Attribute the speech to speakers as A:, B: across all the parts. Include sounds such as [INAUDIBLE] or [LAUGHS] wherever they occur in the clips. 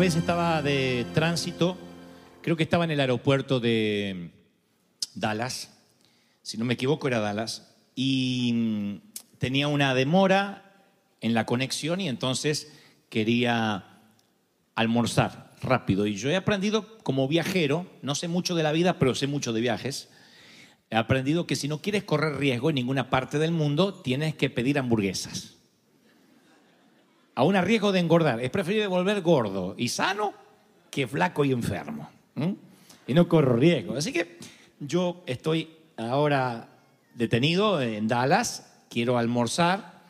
A: vez estaba de tránsito, creo que estaba en el aeropuerto de Dallas, si no me equivoco era Dallas, y mm, tenía una demora en la conexión y entonces quería almorzar rápido. Y yo he aprendido como viajero, no sé mucho de la vida, pero sé mucho de viajes, he aprendido que si no quieres correr riesgo en ninguna parte del mundo, tienes que pedir hamburguesas. Aún a riesgo de engordar. Es preferible volver gordo y sano que flaco y enfermo. Y no corro riesgo. Así que yo estoy ahora detenido en Dallas, quiero almorzar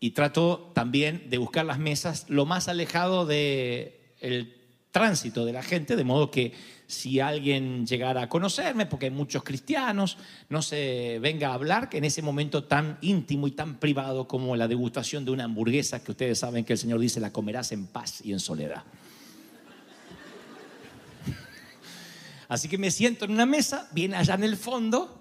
A: y trato también de buscar las mesas lo más alejado del tránsito de la gente, de modo que si alguien llegara a conocerme, porque hay muchos cristianos, no se venga a hablar que en ese momento tan íntimo y tan privado como la degustación de una hamburguesa que ustedes saben que el Señor dice la comerás en paz y en soledad. Así que me siento en una mesa, bien allá en el fondo,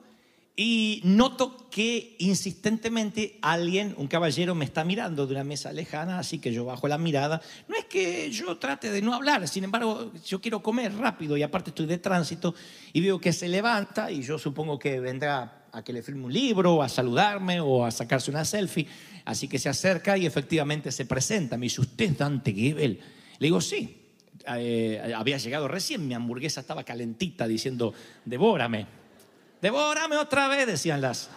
A: y noto que insistentemente alguien, un caballero, me está mirando de una mesa lejana, así que yo bajo la mirada. No es que yo trate de no hablar, sin embargo, yo quiero comer rápido y aparte estoy de tránsito y veo que se levanta y yo supongo que vendrá a que le firme un libro, o a saludarme o a sacarse una selfie. Así que se acerca y efectivamente se presenta. Me dice, ¿usted es Dante Gebel? Le digo, sí. Eh, había llegado recién, mi hamburguesa estaba calentita diciendo, devórame. Devórame otra vez, decían las.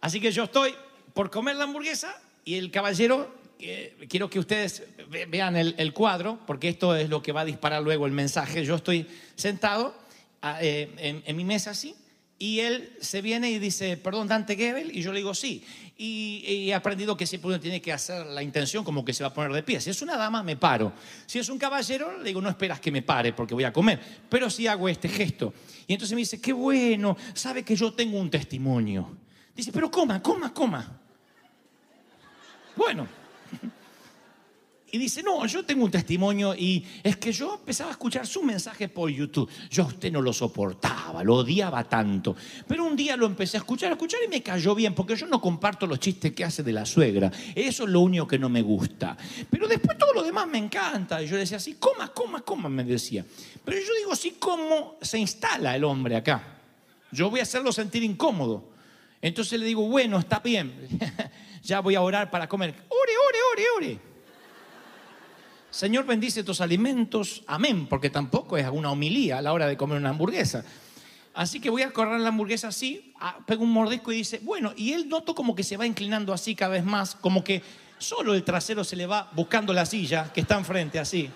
A: Así que yo estoy por comer la hamburguesa y el caballero, eh, quiero que ustedes ve- vean el, el cuadro, porque esto es lo que va a disparar luego el mensaje. Yo estoy sentado ah, eh, en, en mi mesa así. Y él se viene y dice, perdón, Dante Gebel, y yo le digo sí. Y, y he aprendido que siempre uno tiene que hacer la intención como que se va a poner de pie. Si es una dama, me paro. Si es un caballero, le digo, no esperas que me pare porque voy a comer. Pero sí hago este gesto. Y entonces me dice, qué bueno, sabe que yo tengo un testimonio. Dice, pero coma, coma, coma. Bueno. Y dice, no, yo tengo un testimonio y es que yo empezaba a escuchar su mensaje por YouTube. Yo a usted no lo soportaba, lo odiaba tanto. Pero un día lo empecé a escuchar, a escuchar y me cayó bien, porque yo no comparto los chistes que hace de la suegra. Eso es lo único que no me gusta. Pero después todo lo demás me encanta. Y yo decía así, coma, coma, coma, me decía. Pero yo digo, sí, ¿cómo se instala el hombre acá? Yo voy a hacerlo sentir incómodo. Entonces le digo, bueno, está bien. [LAUGHS] ya voy a orar para comer. Ore, ore, ore, ore. Señor, bendice tus alimentos. Amén, porque tampoco es una homilía a la hora de comer una hamburguesa. Así que voy a correr la hamburguesa así, pego un mordisco y dice, bueno, y él noto como que se va inclinando así cada vez más, como que solo el trasero se le va buscando la silla que está enfrente así.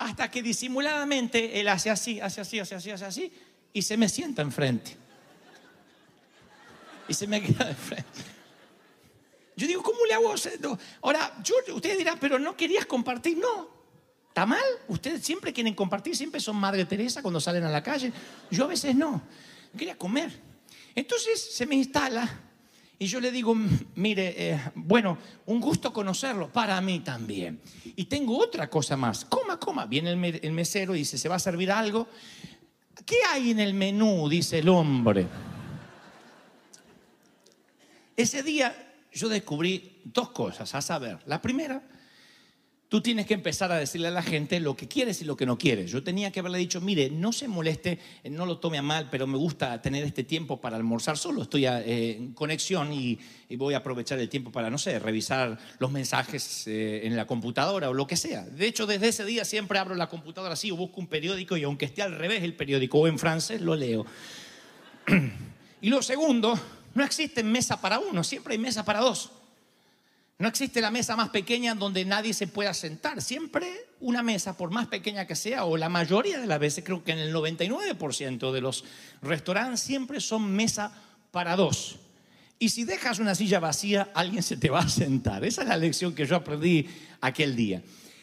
A: Hasta que disimuladamente él hace así, hace así, hace así, hace así, y se me sienta enfrente. Y se me queda de frente. Yo digo, ¿cómo le hago? Ahora, yo, ustedes dirán, pero no querías compartir. No, ¿está mal? Ustedes siempre quieren compartir, siempre son Madre Teresa cuando salen a la calle. Yo a veces no. Quería comer. Entonces se me instala y yo le digo, mire, eh, bueno, un gusto conocerlo, para mí también. Y tengo otra cosa más. Coma, coma. Viene el mesero y dice, ¿se va a servir algo? ¿Qué hay en el menú? Dice el hombre. Ese día yo descubrí dos cosas, a saber, la primera, tú tienes que empezar a decirle a la gente lo que quieres y lo que no quieres. Yo tenía que haberle dicho, mire, no se moleste, eh, no lo tome a mal, pero me gusta tener este tiempo para almorzar solo, estoy eh, en conexión y, y voy a aprovechar el tiempo para, no sé, revisar los mensajes eh, en la computadora o lo que sea. De hecho, desde ese día siempre abro la computadora así o busco un periódico y aunque esté al revés el periódico o en francés, lo leo. [CLEARS THROAT] Y lo segundo, no existe mesa para uno, siempre hay mesa para dos. No existe la mesa más pequeña donde nadie se pueda sentar. Siempre una mesa, por más pequeña que sea, o la mayoría de las veces, creo que en el 99% de los restaurantes siempre son mesa para dos. Y si dejas una silla vacía, alguien se te va a sentar. Esa es la lección que yo aprendí aquel día.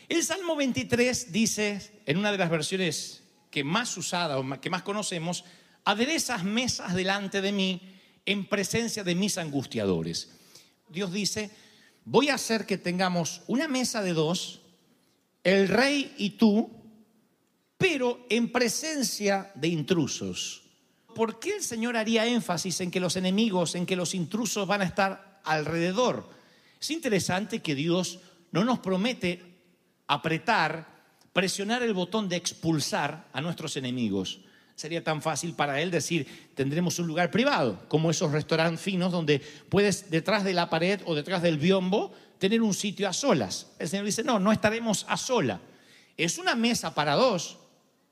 A: El Salmo 23 dice, en una de las versiones que más usada o que más conocemos, aderezas mesas delante de mí en presencia de mis angustiadores. Dios dice, voy a hacer que tengamos una mesa de dos, el rey y tú, pero en presencia de intrusos. ¿Por qué el Señor haría énfasis en que los enemigos, en que los intrusos van a estar alrededor? Es interesante que Dios no nos promete apretar, presionar el botón de expulsar a nuestros enemigos. Sería tan fácil para Él decir, tendremos un lugar privado, como esos restaurantes finos donde puedes detrás de la pared o detrás del biombo tener un sitio a solas. El Señor dice, no, no estaremos a sola. Es una mesa para dos,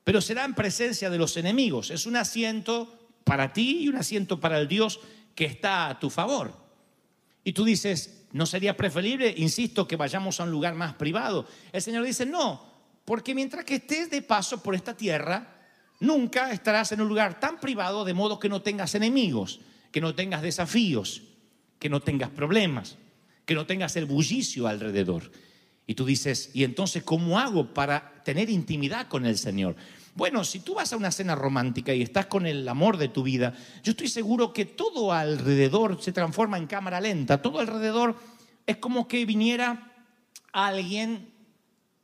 A: pero será en presencia de los enemigos. Es un asiento para ti y un asiento para el Dios que está a tu favor. Y tú dices, ¿no sería preferible, insisto, que vayamos a un lugar más privado? El Señor dice, no, porque mientras que estés de paso por esta tierra, nunca estarás en un lugar tan privado de modo que no tengas enemigos, que no tengas desafíos, que no tengas problemas, que no tengas el bullicio alrededor. Y tú dices, ¿y entonces cómo hago para tener intimidad con el Señor? Bueno, si tú vas a una cena romántica y estás con el amor de tu vida, yo estoy seguro que todo alrededor se transforma en cámara lenta. Todo alrededor es como que viniera alguien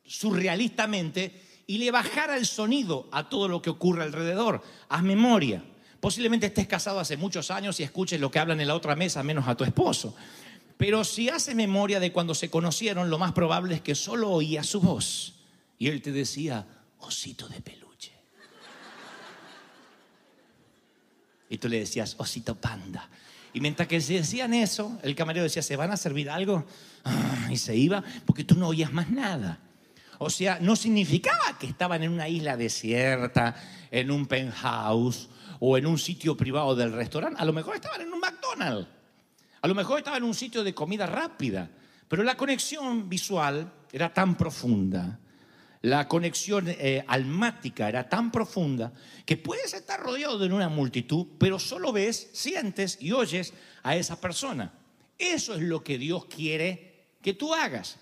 A: surrealistamente y le bajara el sonido a todo lo que ocurre alrededor. Haz memoria. Posiblemente estés casado hace muchos años y escuches lo que hablan en la otra mesa, menos a tu esposo. Pero si haces memoria de cuando se conocieron, lo más probable es que solo oía su voz. Y él te decía, osito de peluche. Y tú le decías, osito panda. Y mientras que se decían eso, el camarero decía, ¿se van a servir algo? Ah, y se iba porque tú no oías más nada. O sea, no significaba que estaban en una isla desierta, en un penthouse o en un sitio privado del restaurante. A lo mejor estaban en un McDonald's. A lo mejor estaban en un sitio de comida rápida. Pero la conexión visual era tan profunda, la conexión eh, almática era tan profunda que puedes estar rodeado de una multitud, pero solo ves, sientes y oyes a esa persona. Eso es lo que Dios quiere que tú hagas.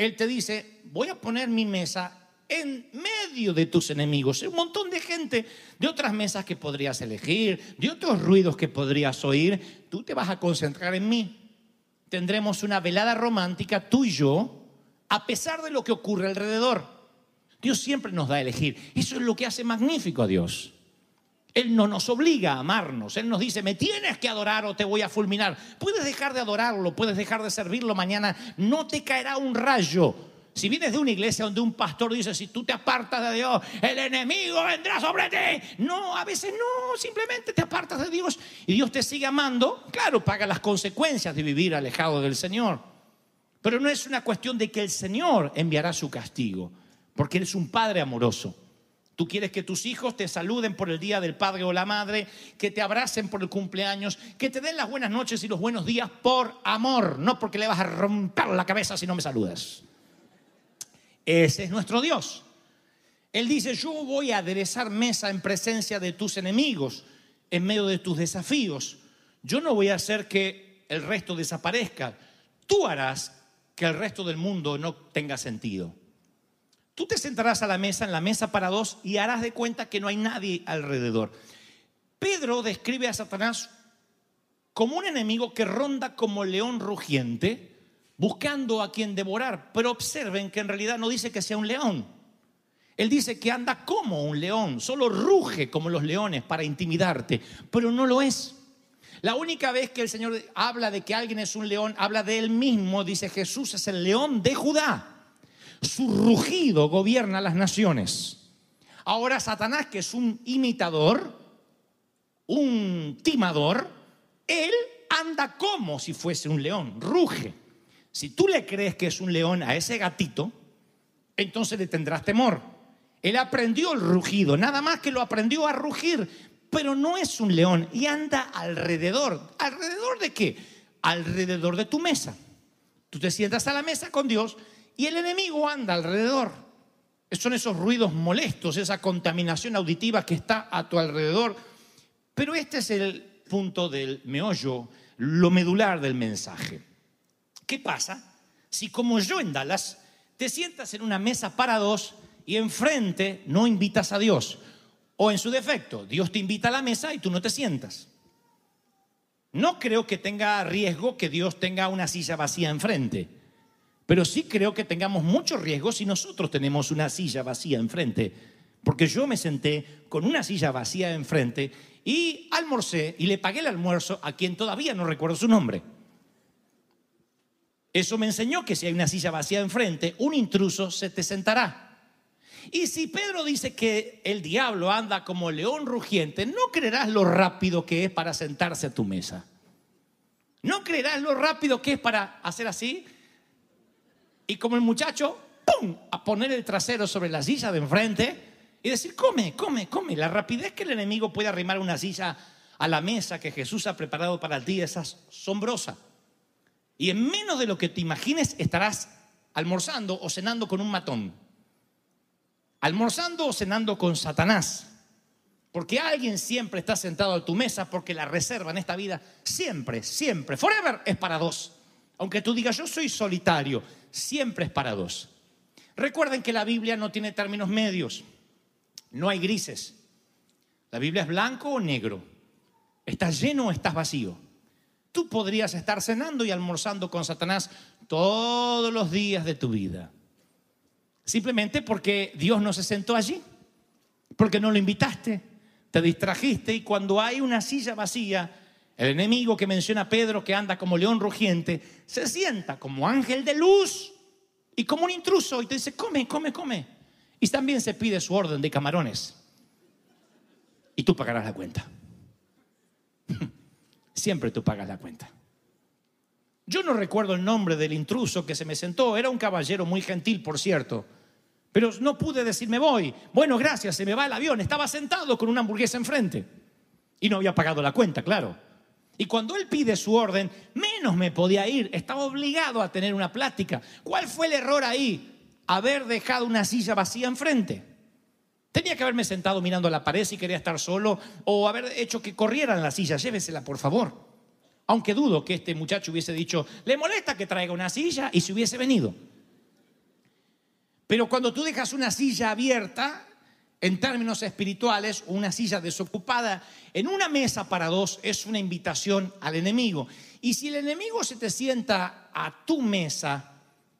A: Él te dice, voy a poner mi mesa en medio de tus enemigos. Un montón de gente de otras mesas que podrías elegir, de otros ruidos que podrías oír. Tú te vas a concentrar en mí. Tendremos una velada romántica, tú y yo, a pesar de lo que ocurre alrededor. Dios siempre nos da a elegir. Eso es lo que hace magnífico a Dios. Él no nos obliga a amarnos. Él nos dice, me tienes que adorar o te voy a fulminar. Puedes dejar de adorarlo, puedes dejar de servirlo mañana. No te caerá un rayo. Si vienes de una iglesia donde un pastor dice, si tú te apartas de Dios, el enemigo vendrá sobre ti. No, a veces no, simplemente te apartas de Dios y Dios te sigue amando. Claro, paga las consecuencias de vivir alejado del Señor. Pero no es una cuestión de que el Señor enviará su castigo, porque Él es un Padre amoroso. Tú quieres que tus hijos te saluden por el día del padre o la madre, que te abracen por el cumpleaños, que te den las buenas noches y los buenos días por amor, no porque le vas a romper la cabeza si no me saludas. Ese es nuestro Dios. Él dice, yo voy a aderezar mesa en presencia de tus enemigos, en medio de tus desafíos. Yo no voy a hacer que el resto desaparezca. Tú harás que el resto del mundo no tenga sentido. Tú te sentarás a la mesa, en la mesa para dos, y harás de cuenta que no hay nadie alrededor. Pedro describe a Satanás como un enemigo que ronda como león rugiente, buscando a quien devorar. Pero observen que en realidad no dice que sea un león. Él dice que anda como un león, solo ruge como los leones para intimidarte, pero no lo es. La única vez que el Señor habla de que alguien es un león, habla de él mismo, dice Jesús es el león de Judá. Su rugido gobierna las naciones. Ahora Satanás, que es un imitador, un timador, él anda como si fuese un león, ruge. Si tú le crees que es un león a ese gatito, entonces le tendrás temor. Él aprendió el rugido, nada más que lo aprendió a rugir, pero no es un león y anda alrededor. ¿Alrededor de qué? Alrededor de tu mesa. Tú te sientas a la mesa con Dios y el enemigo anda alrededor. Son esos ruidos molestos, esa contaminación auditiva que está a tu alrededor. Pero este es el punto del meollo, lo medular del mensaje. ¿Qué pasa si como yo en Dallas te sientas en una mesa para dos y enfrente no invitas a Dios? O en su defecto, Dios te invita a la mesa y tú no te sientas. No creo que tenga riesgo que Dios tenga una silla vacía enfrente, pero sí creo que tengamos mucho riesgo si nosotros tenemos una silla vacía enfrente, porque yo me senté con una silla vacía enfrente y almorcé y le pagué el almuerzo a quien todavía no recuerdo su nombre. Eso me enseñó que si hay una silla vacía enfrente, un intruso se te sentará. Y si Pedro dice que el diablo anda como león rugiente, no creerás lo rápido que es para sentarse a tu mesa. No creerás lo rápido que es para hacer así. Y como el muchacho, ¡pum!, a poner el trasero sobre la silla de enfrente y decir, come, come, come. La rapidez que el enemigo puede arrimar una silla a la mesa que Jesús ha preparado para ti es asombrosa. Y en menos de lo que te imagines estarás almorzando o cenando con un matón. Almorzando o cenando con Satanás. Porque alguien siempre está sentado a tu mesa porque la reserva en esta vida siempre, siempre, forever es para dos. Aunque tú digas yo soy solitario, siempre es para dos. Recuerden que la Biblia no tiene términos medios. No hay grises. La Biblia es blanco o negro. ¿Estás lleno o estás vacío? Tú podrías estar cenando y almorzando con Satanás todos los días de tu vida. Simplemente porque Dios no se sentó allí, porque no lo invitaste, te distrajiste y cuando hay una silla vacía, el enemigo que menciona Pedro que anda como león rugiente, se sienta como ángel de luz y como un intruso y te dice, come, come, come. Y también se pide su orden de camarones. Y tú pagarás la cuenta. [LAUGHS] Siempre tú pagas la cuenta. Yo no recuerdo el nombre del intruso que se me sentó. Era un caballero muy gentil, por cierto. Pero no pude decir, me voy. Bueno, gracias, se me va el avión. Estaba sentado con una hamburguesa enfrente. Y no había pagado la cuenta, claro. Y cuando él pide su orden, menos me podía ir. Estaba obligado a tener una plática. ¿Cuál fue el error ahí? Haber dejado una silla vacía enfrente. Tenía que haberme sentado mirando a la pared si quería estar solo o haber hecho que corrieran la silla. Llévesela, por favor. Aunque dudo que este muchacho hubiese dicho, ¿le molesta que traiga una silla? Y se hubiese venido. Pero cuando tú dejas una silla abierta, en términos espirituales, una silla desocupada en una mesa para dos es una invitación al enemigo. Y si el enemigo se te sienta a tu mesa,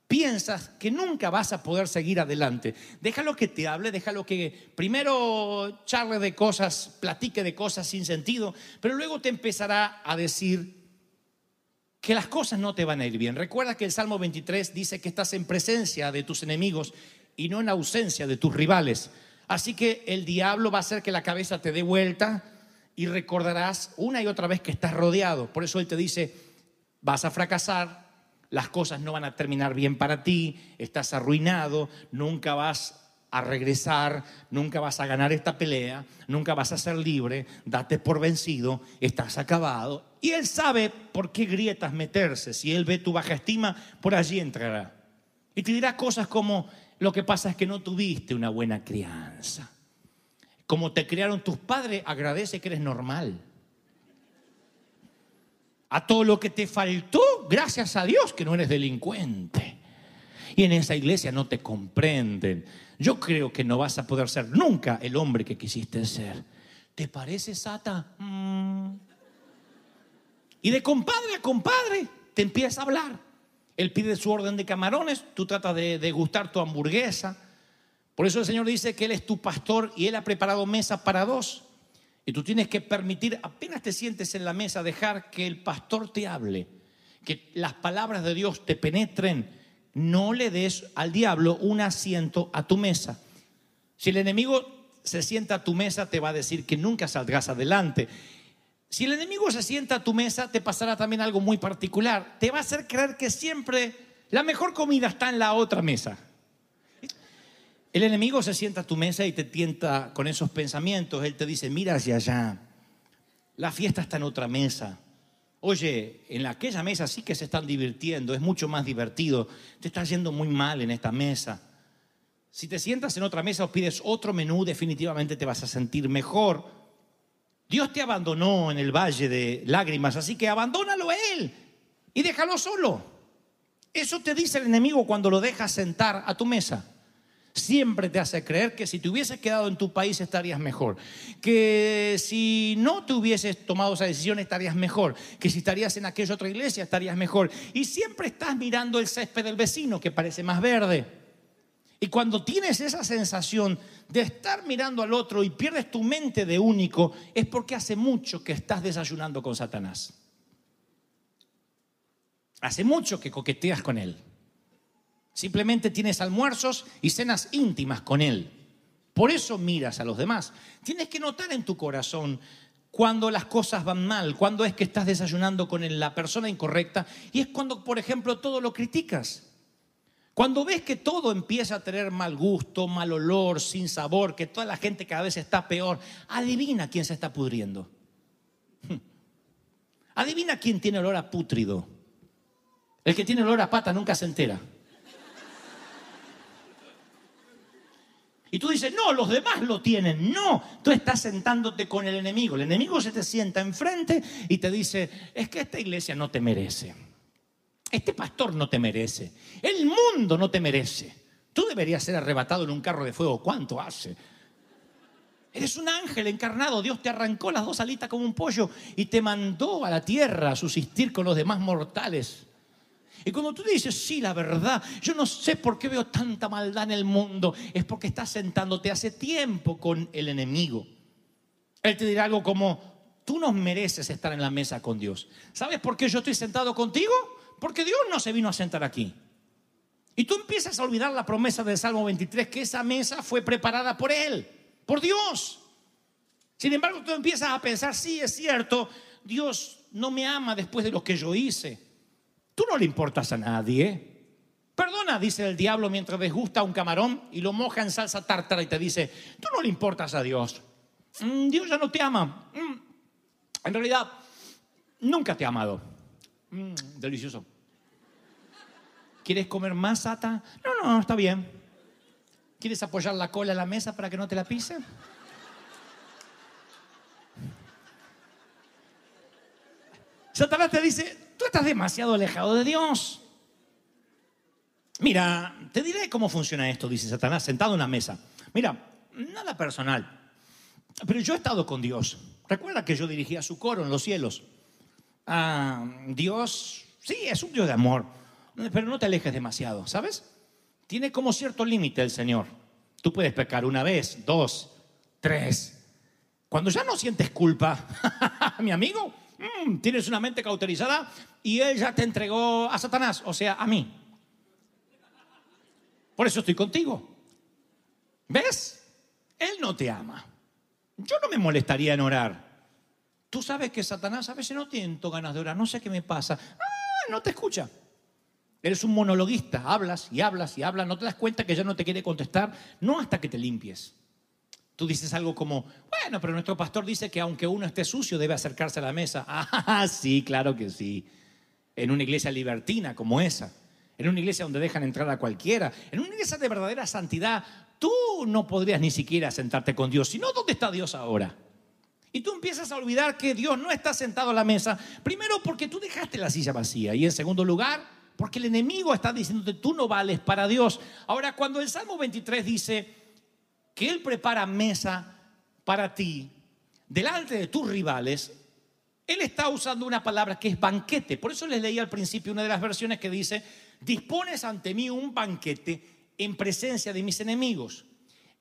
A: piensas que nunca vas a poder seguir adelante. Déjalo que te hable, déjalo que primero charle de cosas, platique de cosas sin sentido, pero luego te empezará a decir que las cosas no te van a ir bien. Recuerda que el Salmo 23 dice que estás en presencia de tus enemigos y no en ausencia de tus rivales. Así que el diablo va a hacer que la cabeza te dé vuelta y recordarás una y otra vez que estás rodeado. Por eso él te dice, vas a fracasar, las cosas no van a terminar bien para ti, estás arruinado, nunca vas a regresar, nunca vas a ganar esta pelea, nunca vas a ser libre, date por vencido, estás acabado. Y él sabe por qué grietas meterse. Si él ve tu baja estima, por allí entrará. Y te dirá cosas como, lo que pasa es que no tuviste una buena crianza. Como te criaron tus padres, agradece que eres normal. A todo lo que te faltó, gracias a Dios que no eres delincuente. Y en esa iglesia no te comprenden. Yo creo que no vas a poder ser nunca el hombre que quisiste ser. ¿Te parece, Sata? Mm. Y de compadre a compadre te empieza a hablar. Él pide su orden de camarones, tú tratas de degustar tu hamburguesa. Por eso el Señor dice que Él es tu pastor y Él ha preparado mesa para dos. Y tú tienes que permitir, apenas te sientes en la mesa, dejar que el pastor te hable, que las palabras de Dios te penetren. No le des al diablo un asiento a tu mesa. Si el enemigo se sienta a tu mesa, te va a decir que nunca saldrás adelante. Si el enemigo se sienta a tu mesa, te pasará también algo muy particular. Te va a hacer creer que siempre la mejor comida está en la otra mesa. El enemigo se sienta a tu mesa y te tienta con esos pensamientos. Él te dice, mira hacia allá. La fiesta está en otra mesa. Oye, en aquella mesa sí que se están divirtiendo, es mucho más divertido. Te está yendo muy mal en esta mesa. Si te sientas en otra mesa o pides otro menú, definitivamente te vas a sentir mejor. Dios te abandonó en el valle de lágrimas, así que abandónalo a Él y déjalo solo. Eso te dice el enemigo cuando lo dejas sentar a tu mesa. Siempre te hace creer que si te hubieses quedado en tu país estarías mejor, que si no te hubieses tomado esa decisión estarías mejor, que si estarías en aquella otra iglesia estarías mejor. Y siempre estás mirando el césped del vecino que parece más verde. Y cuando tienes esa sensación de estar mirando al otro y pierdes tu mente de único, es porque hace mucho que estás desayunando con Satanás. Hace mucho que coqueteas con él. Simplemente tienes almuerzos y cenas íntimas con Él. Por eso miras a los demás. Tienes que notar en tu corazón cuando las cosas van mal, cuando es que estás desayunando con la persona incorrecta y es cuando, por ejemplo, todo lo criticas. Cuando ves que todo empieza a tener mal gusto, mal olor, sin sabor, que toda la gente cada vez está peor, adivina quién se está pudriendo. [LAUGHS] Adivina quién tiene olor a pútrido. El que tiene olor a pata nunca se entera. Y tú dices, no, los demás lo tienen. No, tú estás sentándote con el enemigo. El enemigo se te sienta enfrente y te dice, es que esta iglesia no te merece. Este pastor no te merece. El mundo no te merece. Tú deberías ser arrebatado en un carro de fuego. ¿Cuánto hace? Eres un ángel encarnado. Dios te arrancó las dos alitas como un pollo y te mandó a la tierra a subsistir con los demás mortales. Y cuando tú dices, sí, la verdad, yo no sé por qué veo tanta maldad en el mundo, es porque estás sentándote hace tiempo con el enemigo. Él te dirá algo como, tú no mereces estar en la mesa con Dios. ¿Sabes por qué yo estoy sentado contigo? Porque Dios no se vino a sentar aquí. Y tú empiezas a olvidar la promesa del Salmo 23, que esa mesa fue preparada por Él, por Dios. Sin embargo, tú empiezas a pensar, sí, es cierto, Dios no me ama después de lo que yo hice. Tú no le importas a nadie. Perdona, dice el diablo mientras desgusta un camarón y lo moja en salsa tártara y te dice, tú no le importas a Dios. Mm, Dios ya no te ama. Mm, en realidad, nunca te ha amado. Mm, delicioso. ¿Quieres comer más, Sata? No, no, está bien. ¿Quieres apoyar la cola en la mesa para que no te la pise? Satanás te dice, Tú estás demasiado alejado de Dios. Mira, te diré cómo funciona esto, dice Satanás, sentado en una mesa. Mira, nada personal, pero yo he estado con Dios. Recuerda que yo dirigía su coro en los cielos. Ah, Dios, sí, es un Dios de amor, pero no te alejes demasiado, ¿sabes? Tiene como cierto límite el Señor. Tú puedes pecar una vez, dos, tres. Cuando ya no sientes culpa, [LAUGHS] mi amigo, mm, tienes una mente cauterizada, y él ya te entregó a Satanás, o sea, a mí. Por eso estoy contigo. ¿Ves? Él no te ama. Yo no me molestaría en orar. Tú sabes que Satanás a veces no tiene ganas de orar, no sé qué me pasa. Ah, no te escucha. Eres un monologuista, hablas y hablas y hablas, no te das cuenta que ya no te quiere contestar, no hasta que te limpies. Tú dices algo como, bueno, pero nuestro pastor dice que aunque uno esté sucio debe acercarse a la mesa. [LAUGHS] Ah, sí, claro que sí en una iglesia libertina como esa, en una iglesia donde dejan entrar a cualquiera, en una iglesia de verdadera santidad, tú no podrías ni siquiera sentarte con Dios, sino ¿dónde está Dios ahora? Y tú empiezas a olvidar que Dios no está sentado a la mesa, primero porque tú dejaste la silla vacía y en segundo lugar porque el enemigo está diciéndote tú no vales para Dios. Ahora, cuando el Salmo 23 dice que Él prepara mesa para ti delante de tus rivales, él está usando una palabra que es banquete. Por eso les leí al principio una de las versiones que dice, dispones ante mí un banquete en presencia de mis enemigos.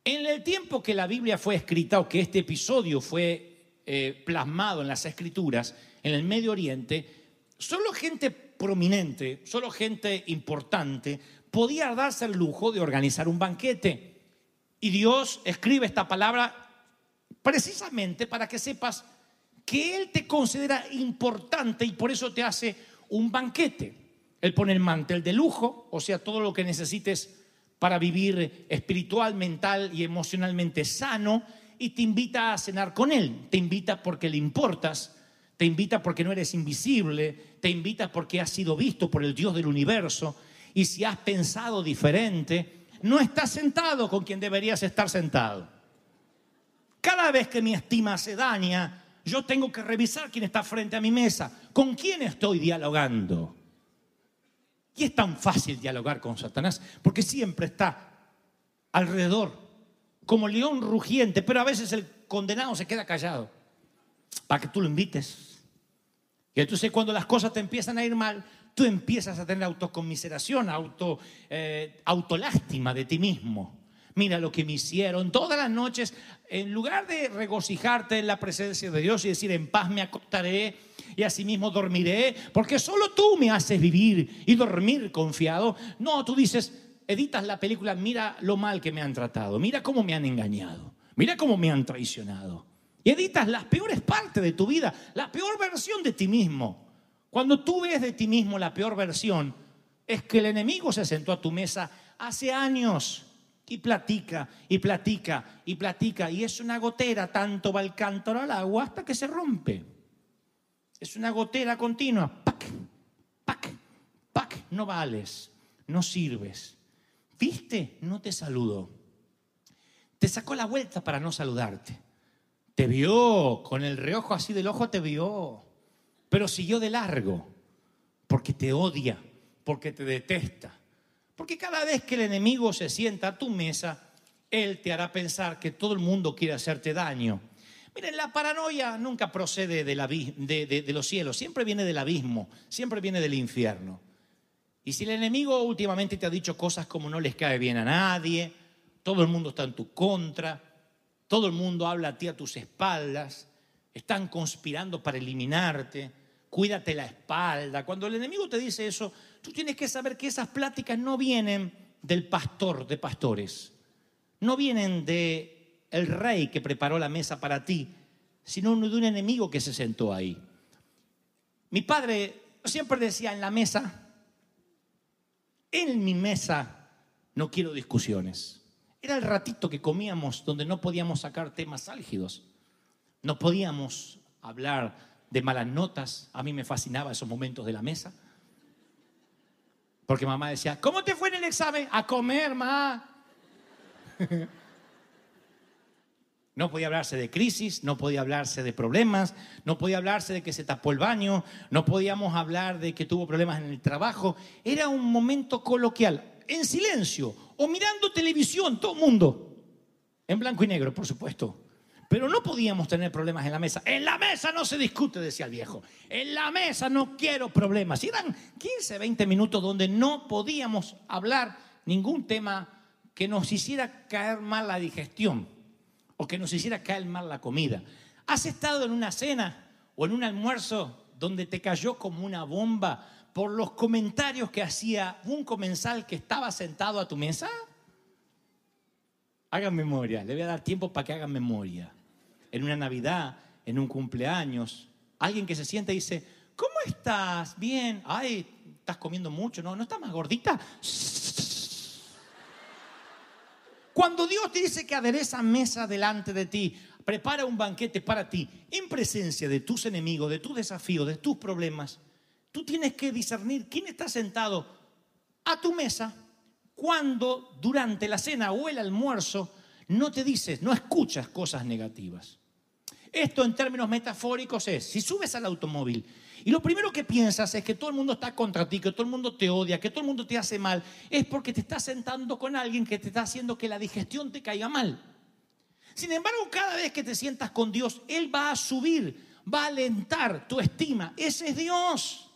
A: En el tiempo que la Biblia fue escrita o que este episodio fue eh, plasmado en las escrituras, en el Medio Oriente, solo gente prominente, solo gente importante podía darse el lujo de organizar un banquete. Y Dios escribe esta palabra precisamente para que sepas que Él te considera importante y por eso te hace un banquete. Él pone el mantel de lujo, o sea, todo lo que necesites para vivir espiritual, mental y emocionalmente sano, y te invita a cenar con Él. Te invita porque le importas, te invita porque no eres invisible, te invita porque has sido visto por el Dios del universo, y si has pensado diferente, no estás sentado con quien deberías estar sentado. Cada vez que mi estima se daña, Yo tengo que revisar quién está frente a mi mesa, con quién estoy dialogando. Y es tan fácil dialogar con Satanás, porque siempre está alrededor, como león rugiente, pero a veces el condenado se queda callado, para que tú lo invites. Entonces cuando las cosas te empiezan a ir mal, tú empiezas a tener autocomiseración, auto, eh, autolástima de ti mismo. Mira lo que me hicieron todas las noches. En lugar de regocijarte en la presencia de Dios y decir, en paz me acostaré y asimismo dormiré, porque solo tú me haces vivir y dormir confiado. No, tú dices, editas la película, mira lo mal que me han tratado, mira cómo me han engañado, mira cómo me han traicionado. Editas las peores partes de tu vida, la peor versión de ti mismo. Cuando tú ves de ti mismo la peor versión, es que el enemigo se sentó a tu mesa hace años y platica y platica y platica y es una gotera, tanto va el cántaro al agua hasta que se rompe. Es una gotera continua, pac, pac, pac, no vales, no sirves. ¿Viste? No te saludo. Te sacó la vuelta para no saludarte. Te vio, con el reojo así del ojo te vio, pero siguió de largo, porque te odia, porque te detesta. Porque cada vez que el enemigo se sienta a tu mesa, él te hará pensar que todo el mundo quiere hacerte daño. Miren, la paranoia nunca procede de, la, de, de, de los cielos, siempre viene del abismo, siempre viene del infierno. Y si el enemigo últimamente te ha dicho cosas como no les cae bien a nadie, todo el mundo está en tu contra, todo el mundo habla a ti a tus espaldas, están conspirando para eliminarte, cuídate la espalda. Cuando el enemigo te dice eso, tú tienes que saber que esas pláticas no vienen del pastor de pastores, no vienen de el rey que preparó la mesa para ti, sino de un enemigo que se sentó ahí. Mi padre siempre decía en la mesa, en mi mesa no quiero discusiones. Era el ratito que comíamos donde no podíamos sacar temas álgidos. No podíamos hablar de malas notas. A mí me fascinaba esos momentos de la mesa. Porque mamá decía, ¿cómo te fue en el examen? A comer, ma. [LAUGHS] No podía hablarse de crisis, no podía hablarse de problemas, no podía hablarse de que se tapó el baño, no podíamos hablar de que tuvo problemas en el trabajo. Era un momento coloquial, en silencio o mirando televisión, todo el mundo, en blanco y negro, por supuesto. Pero no podíamos tener problemas en la mesa. En la mesa no se discute, decía el viejo. En la mesa no quiero problemas. Y eran 15, 20 minutos donde no podíamos hablar ningún tema que nos hiciera caer mal la digestión o que nos hiciera caer mal la comida. ¿Has estado en una cena o en un almuerzo donde te cayó como una bomba por los comentarios que hacía un comensal que estaba sentado a tu mesa? Hagan memoria, le voy a dar tiempo para que hagan memoria. En una Navidad, en un cumpleaños, alguien que se siente y dice, ¿cómo estás? Bien, ay, estás comiendo mucho, ¿no? ¿No estás más gordita? Cuando Dios te dice que adereza mesa delante de ti, prepara un banquete para ti, en presencia de tus enemigos, de tus desafíos, de tus problemas, tú tienes que discernir quién está sentado a tu mesa cuando durante la cena o el almuerzo no te dices, no escuchas cosas negativas. Esto en términos metafóricos es, si subes al automóvil y lo primero que piensas es que todo el mundo está contra ti, que todo el mundo te odia, que todo el mundo te hace mal, es porque te estás sentando con alguien que te está haciendo que la digestión te caiga mal. Sin embargo, cada vez que te sientas con Dios, Él va a subir, va a alentar tu estima. Ese es Dios.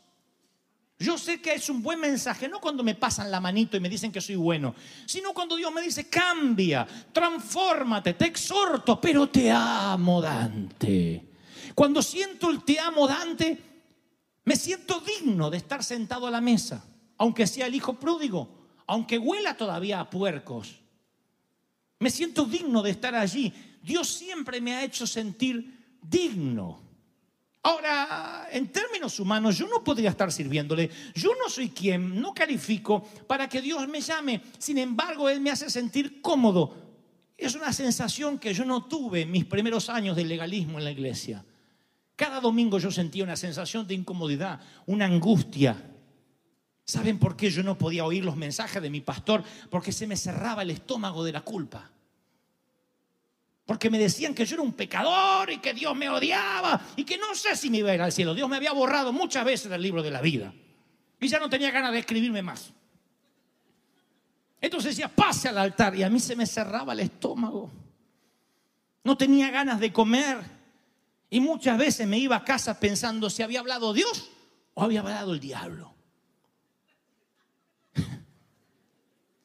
A: Yo sé que es un buen mensaje, no cuando me pasan la manito y me dicen que soy bueno, sino cuando Dios me dice, cambia, transfórmate, te exhorto, pero te amo, Dante. Cuando siento el te amo, Dante, me siento digno de estar sentado a la mesa, aunque sea el hijo pródigo, aunque huela todavía a puercos. Me siento digno de estar allí. Dios siempre me ha hecho sentir digno. Ahora, en términos humanos, yo no podría estar sirviéndole. Yo no soy quien, no califico para que Dios me llame. Sin embargo, Él me hace sentir cómodo. Es una sensación que yo no tuve en mis primeros años de legalismo en la iglesia. Cada domingo yo sentía una sensación de incomodidad, una angustia. ¿Saben por qué yo no podía oír los mensajes de mi pastor? Porque se me cerraba el estómago de la culpa. Porque me decían que yo era un pecador y que Dios me odiaba y que no sé si me iba a ir al cielo. Dios me había borrado muchas veces del libro de la vida. Y ya no tenía ganas de escribirme más. Entonces decía, pase al altar. Y a mí se me cerraba el estómago. No tenía ganas de comer. Y muchas veces me iba a casa pensando si había hablado Dios o había hablado el diablo. [LAUGHS]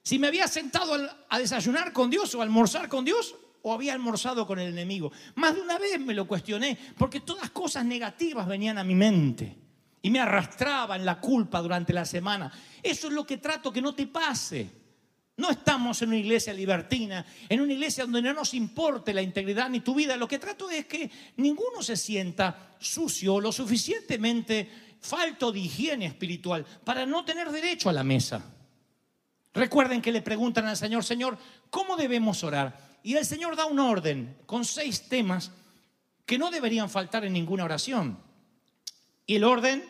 A: Si me había sentado a desayunar con Dios o a almorzar con Dios o había almorzado con el enemigo. Más de una vez me lo cuestioné porque todas cosas negativas venían a mi mente y me arrastraban la culpa durante la semana. Eso es lo que trato que no te pase. No estamos en una iglesia libertina, en una iglesia donde no nos importe la integridad ni tu vida. Lo que trato es que ninguno se sienta sucio o lo suficientemente falto de higiene espiritual para no tener derecho a la mesa. Recuerden que le preguntan al Señor, Señor, ¿cómo debemos orar? Y el Señor da un orden con seis temas que no deberían faltar en ninguna oración. Y el orden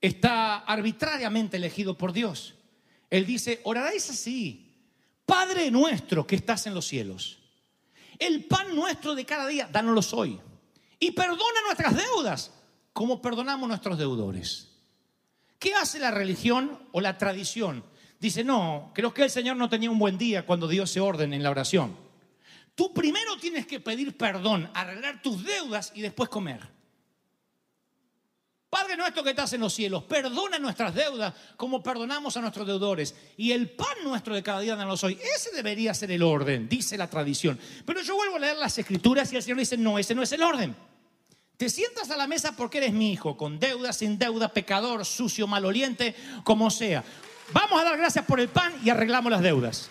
A: está arbitrariamente elegido por Dios. Él dice, oraréis así, Padre nuestro que estás en los cielos, el pan nuestro de cada día, dánoslo hoy. Y perdona nuestras deudas, como perdonamos nuestros deudores. ¿Qué hace la religión o la tradición? Dice, no, creo que el Señor no tenía un buen día cuando dio ese orden en la oración. Tú primero tienes que pedir perdón, arreglar tus deudas y después comer. Padre nuestro que estás en los cielos, perdona nuestras deudas como perdonamos a nuestros deudores. Y el pan nuestro de cada día danos hoy. Ese debería ser el orden, dice la tradición. Pero yo vuelvo a leer las escrituras y el Señor dice, no, ese no es el orden. Te sientas a la mesa porque eres mi hijo, con deuda, sin deuda, pecador, sucio, maloliente, como sea. Vamos a dar gracias por el pan y arreglamos las deudas.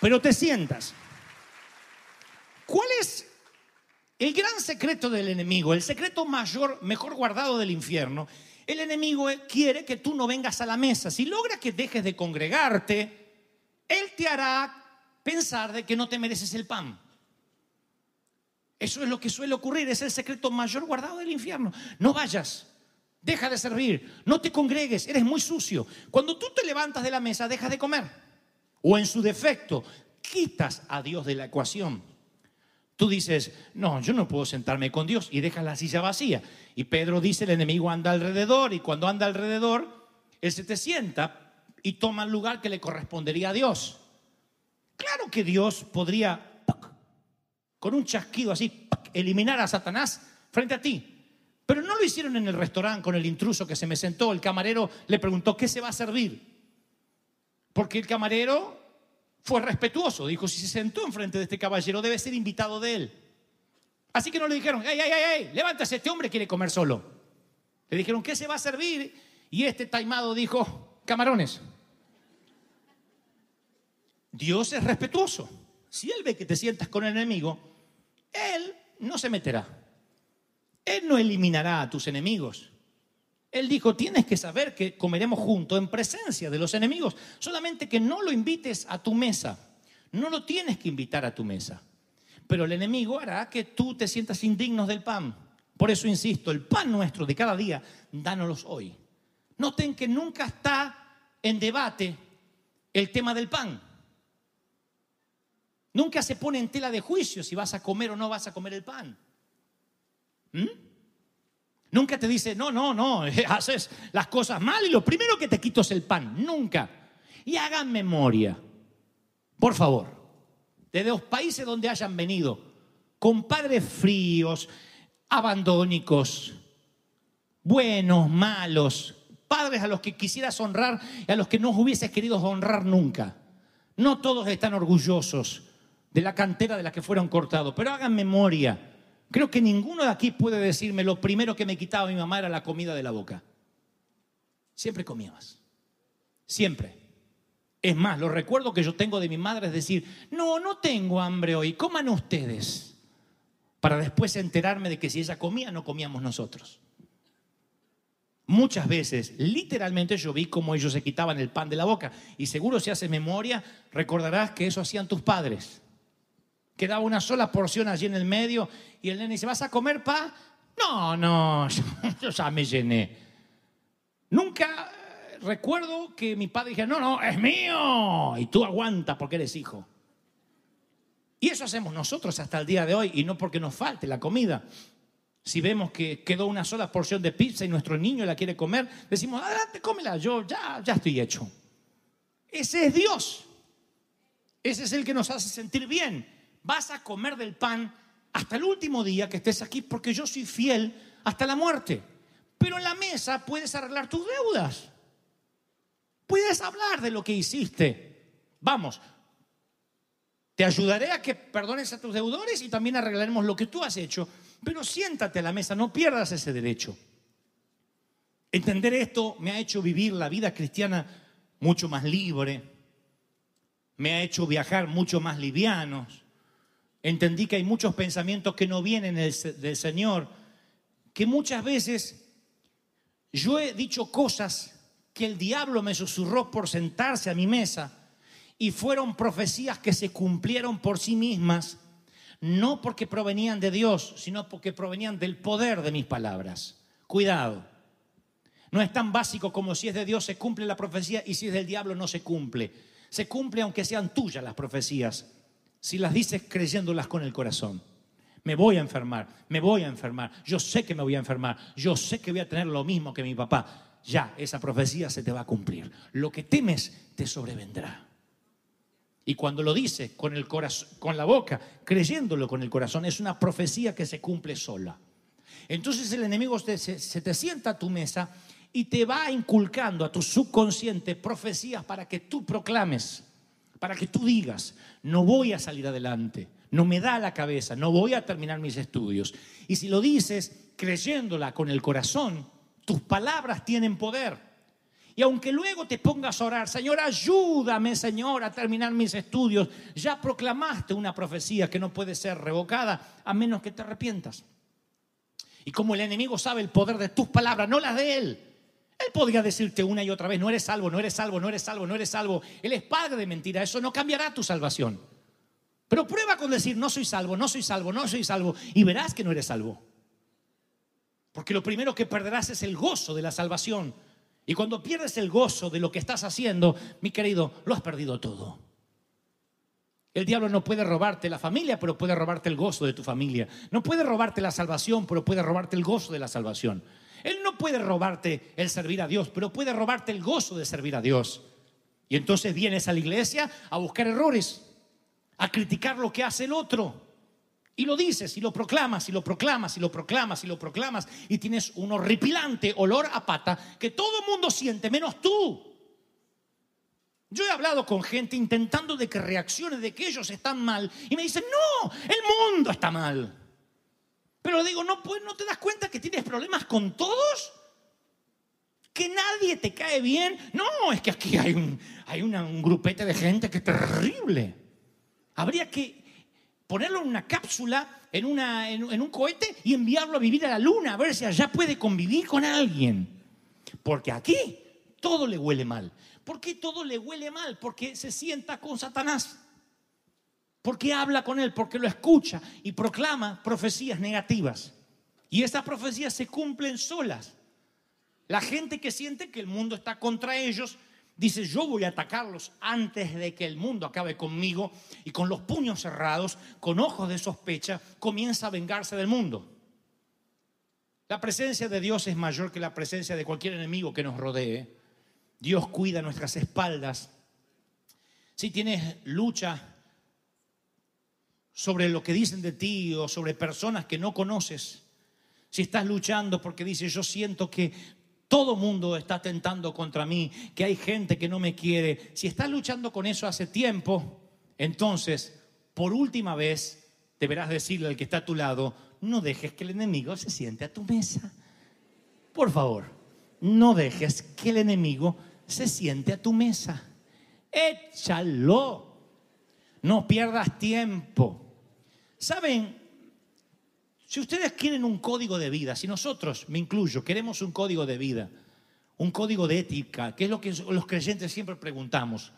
A: Pero te sientas. ¿Cuál es el gran secreto del enemigo? El secreto mayor, mejor guardado del infierno. El enemigo quiere que tú no vengas a la mesa. Si logra que dejes de congregarte, él te hará pensar de que no te mereces el pan. Eso es lo que suele ocurrir, es el secreto mayor guardado del infierno. No vayas, deja de servir, no te congregues, eres muy sucio. Cuando tú te levantas de la mesa, dejas de comer. O en su defecto, quitas a Dios de la ecuación. Tú dices, no, yo no puedo sentarme con Dios y dejas la silla vacía. Y Pedro dice, el enemigo anda alrededor y cuando anda alrededor, él se te sienta y toma el lugar que le correspondería a Dios. Claro que Dios podría, con un chasquido así, eliminar a Satanás frente a ti. Pero no lo hicieron en el restaurante con el intruso que se me sentó. El camarero le preguntó, ¿qué se va a servir? Porque el camarero fue respetuoso, dijo, si se sentó enfrente de este caballero debe ser invitado de él. Así que no le dijeron, ¡ey, ey, ey, ey! Levántase, este hombre quiere comer solo. Le dijeron, ¿qué se va a servir? Y este taimado dijo, camarones. Dios es respetuoso. Si Él ve que te sientas con el enemigo, Él no se meterá. Él no eliminará a tus enemigos. Él dijo, tienes que saber que comeremos juntos en presencia de los enemigos, solamente que no lo invites a tu mesa, no lo tienes que invitar a tu mesa, pero el enemigo hará que tú te sientas indignos del pan. Por eso insisto, el pan nuestro de cada día, dánoslos hoy. Noten que nunca está en debate el tema del pan. Nunca se pone en tela de juicio si vas a comer o no vas a comer el pan. ¿Mm? Nunca te dice, no, no, no, [LAUGHS] haces las cosas mal y lo primero que te quito es el pan. Nunca. Y hagan memoria, por favor, de los países donde hayan venido, con padres fríos, abandónicos, buenos, malos, padres a los que quisieras honrar y a los que no hubieses querido honrar nunca. No todos están orgullosos de la cantera de la que fueron cortados, pero hagan memoria Creo que ninguno de aquí puede decirme lo primero que me quitaba mi mamá era la comida de la boca. Siempre comía más. Siempre. Es más, lo recuerdo que yo tengo de mi madre es decir, no, no tengo hambre hoy, coman ustedes. Para después enterarme de que si ella comía, no comíamos nosotros. Muchas veces, literalmente, yo vi cómo ellos se quitaban el pan de la boca. Y seguro si haces memoria, recordarás que eso hacían tus padres. Quedaba una sola porción allí en el medio y el nene dice, ¿vas a comer pa? No, no, [LAUGHS] yo ya me llené. Nunca eh, recuerdo que mi padre dijera, no, no, es mío. Y tú aguantas porque eres hijo. Y eso hacemos nosotros hasta el día de hoy y no porque nos falte la comida. Si vemos que quedó una sola porción de pizza y nuestro niño la quiere comer, decimos, adelante, cómela, yo ya, ya estoy hecho. Ese es Dios. Ese es el que nos hace sentir bien. Vas a comer del pan hasta el último día que estés aquí porque yo soy fiel hasta la muerte. Pero en la mesa puedes arreglar tus deudas. Puedes hablar de lo que hiciste. Vamos, te ayudaré a que perdones a tus deudores y también arreglaremos lo que tú has hecho. Pero siéntate a la mesa, no pierdas ese derecho. Entender esto me ha hecho vivir la vida cristiana mucho más libre, me ha hecho viajar mucho más livianos. Entendí que hay muchos pensamientos que no vienen del, Señor, que muchas veces yo he dicho cosas que el diablo me susurró por sentarse a mi mesa y fueron profecías que se cumplieron por sí mismas, no porque provenían de Dios, sino porque provenían del poder de mis palabras. Cuidado. No es tan básico como si es de Dios se cumple la profecía y si es del diablo no se cumple. Se cumple aunque sean tuyas las profecías, si las dices creyéndolas con el corazón. Me voy a enfermar, me voy a enfermar, yo sé que me voy a enfermar, yo sé que voy a tener lo mismo que mi papá. Ya, esa profecía se te va a cumplir. Lo que temes te sobrevendrá. Y cuando lo dices con, el corazón, con la boca, creyéndolo con el corazón, es una profecía que se cumple sola. Entonces el enemigo se, se, te sienta a tu mesa y te va inculcando a tu subconsciente profecías para que tú proclames, para que tú digas, no voy a salir adelante, no me da la cabeza, no voy a terminar mis estudios. Y si lo dices creyéndola con el corazón, tus palabras tienen poder. Y aunque luego te pongas a orar, Señor, ayúdame, Señor, a terminar mis estudios, ya proclamaste una profecía que no puede ser revocada a menos que te arrepientas. Y como el enemigo sabe el poder de tus palabras, no las de él, él podría decirte una y otra vez, no eres salvo, no eres salvo, no eres salvo, no eres salvo. Él es padre de mentira, eso no cambiará tu salvación. Pero prueba con decir, no soy salvo, no soy salvo, no soy salvo, y verás que no eres salvo. Porque lo primero que perderás es el gozo de la salvación. Y cuando pierdes el gozo de lo que estás haciendo, mi querido, lo has perdido todo. El diablo no puede robarte la familia, pero puede robarte el gozo de tu familia. No puede robarte la salvación, pero puede robarte el gozo de la salvación. Él no puede robarte el servir a Dios, pero puede robarte el gozo de servir a Dios. Y entonces vienes a la iglesia a buscar errores, a criticar lo que hace el otro. Y lo dices, y lo proclamas, y lo proclamas, y lo proclamas, y lo proclamas, y tienes un horripilante olor a pata que todo el mundo siente, menos tú. Yo he hablado con gente intentando de que reaccione, de que ellos están mal, y me dicen, no, el mundo está mal. Pero digo, ¿no, pues, ¿no te das cuenta que tienes problemas con todos? ¿Que nadie te cae bien? No, es que aquí hay un, grupete de gente que es terrible. Habría que ponerlo en una cápsula, en, en un cohete y enviarlo a vivir a la luna, a ver si allá puede convivir con alguien. Porque aquí todo le huele mal. ¿Por qué todo le huele mal? Porque se sienta con Satanás. Porque habla con él, porque lo escucha y proclama profecías negativas. Y esas profecías se cumplen solas. La gente que siente que el mundo está contra ellos dice, yo voy a atacarlos antes de que el mundo acabe conmigo y con los puños cerrados, con ojos de sospecha, comienza a vengarse del mundo. La presencia de Dios es mayor que la presencia de cualquier enemigo que nos rodee. Dios cuida nuestras espaldas. Si tienes lucha sobre lo que dicen de ti o sobre personas que no conoces, si estás luchando porque dices, yo siento que todo mundo está tentando contra mí, que hay gente que no me quiere, si estás luchando con eso hace tiempo, entonces, por última vez, deberás decirle al que está a tu lado, no dejes que el enemigo se siente a tu mesa. Por favor, no dejes que el enemigo se siente a tu mesa. Échalo. No pierdas tiempo. Saben, si ustedes quieren un código de vida, si nosotros, me incluyo, queremos un código de vida, un código de ética, que es lo que los creyentes siempre preguntamos,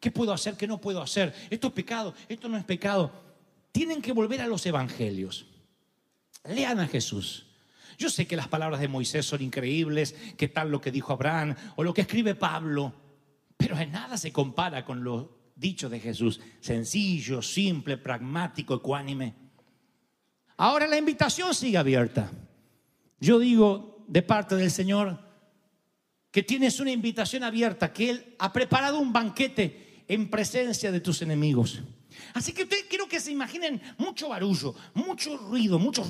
A: ¿qué puedo hacer, qué no puedo hacer? ¿Esto es pecado? ¿Esto no es pecado? Tienen que volver a los evangelios. Lean a Jesús. Yo sé que las palabras de Moisés son increíbles, que tal lo que dijo Abraham o lo que escribe Pablo, pero en nada se compara con lo dicho de Jesús, sencillo, simple, pragmático, ecuánime. Ahora la invitación sigue abierta. Yo digo de parte del Señor que tienes una invitación abierta, que Él ha preparado un banquete en presencia de tus enemigos. Así que ustedes quiero que se imaginen mucho barullo, mucho ruido, mucho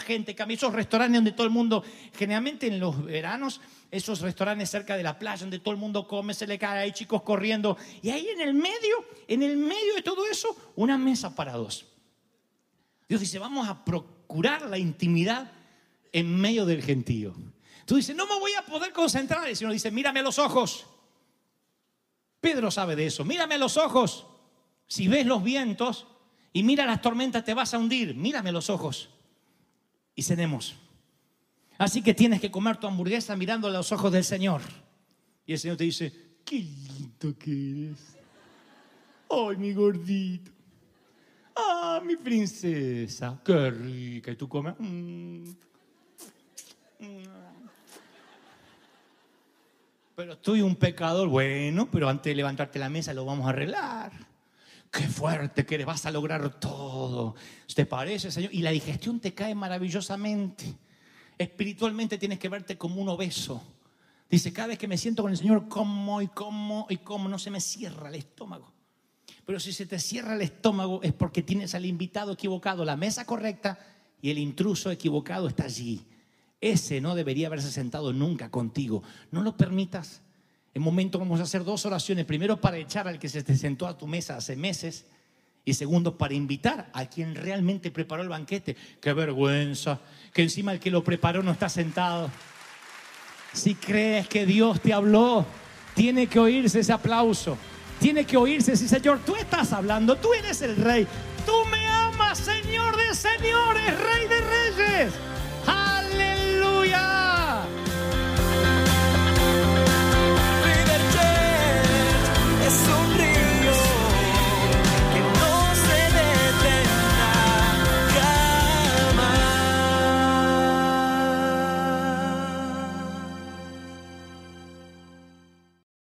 A: gente, esos restaurantes donde todo el mundo, generalmente en los veranos, esos restaurantes cerca de la playa donde todo el mundo come, se le cae, hay chicos corriendo, y ahí en el medio, en el medio de todo eso, una mesa para dos. Dios dice, vamos a procurar la intimidad en medio del gentío. Tú dices, no me voy a poder concentrar. El Señor dice, mírame a los ojos. Pedro sabe de eso. Mírame a los ojos. Si ves los vientos y mira las tormentas, te vas a hundir. Mírame los ojos. Y cenemos. Así que tienes que comer tu hamburguesa mirando a los ojos del Señor. Y el Señor te dice, qué lindo que eres. Ay, mi gordito. Ah, mi princesa. Qué rica. Y tú comes. mm. Pero estoy un pecador. Bueno, pero antes de levantarte la mesa lo vamos a arreglar. Qué fuerte que eres, vas a lograr todo. ¿Te parece, Señor? Y la digestión te cae maravillosamente. Espiritualmente tienes que verte como un obeso. Dice, cada vez que me siento con el Señor, como y como y como, no se me cierra el estómago. Pero si se te cierra el estómago es porque tienes al invitado equivocado, la mesa correcta y el intruso equivocado está allí. Ese no debería haberse sentado nunca contigo. No lo permitas. En momento vamos a hacer dos oraciones. Primero para echar al que se sentó a tu mesa hace meses. Y segundo para invitar a quien realmente preparó el banquete. Qué vergüenza. Que encima el que lo preparó no está sentado. Si crees que Dios te habló, tiene que oírse ese aplauso. Tiene que oírse, sí, Señor, tú estás hablando, tú eres el rey. Tú me amas, Señor de señores, Rey de reyes.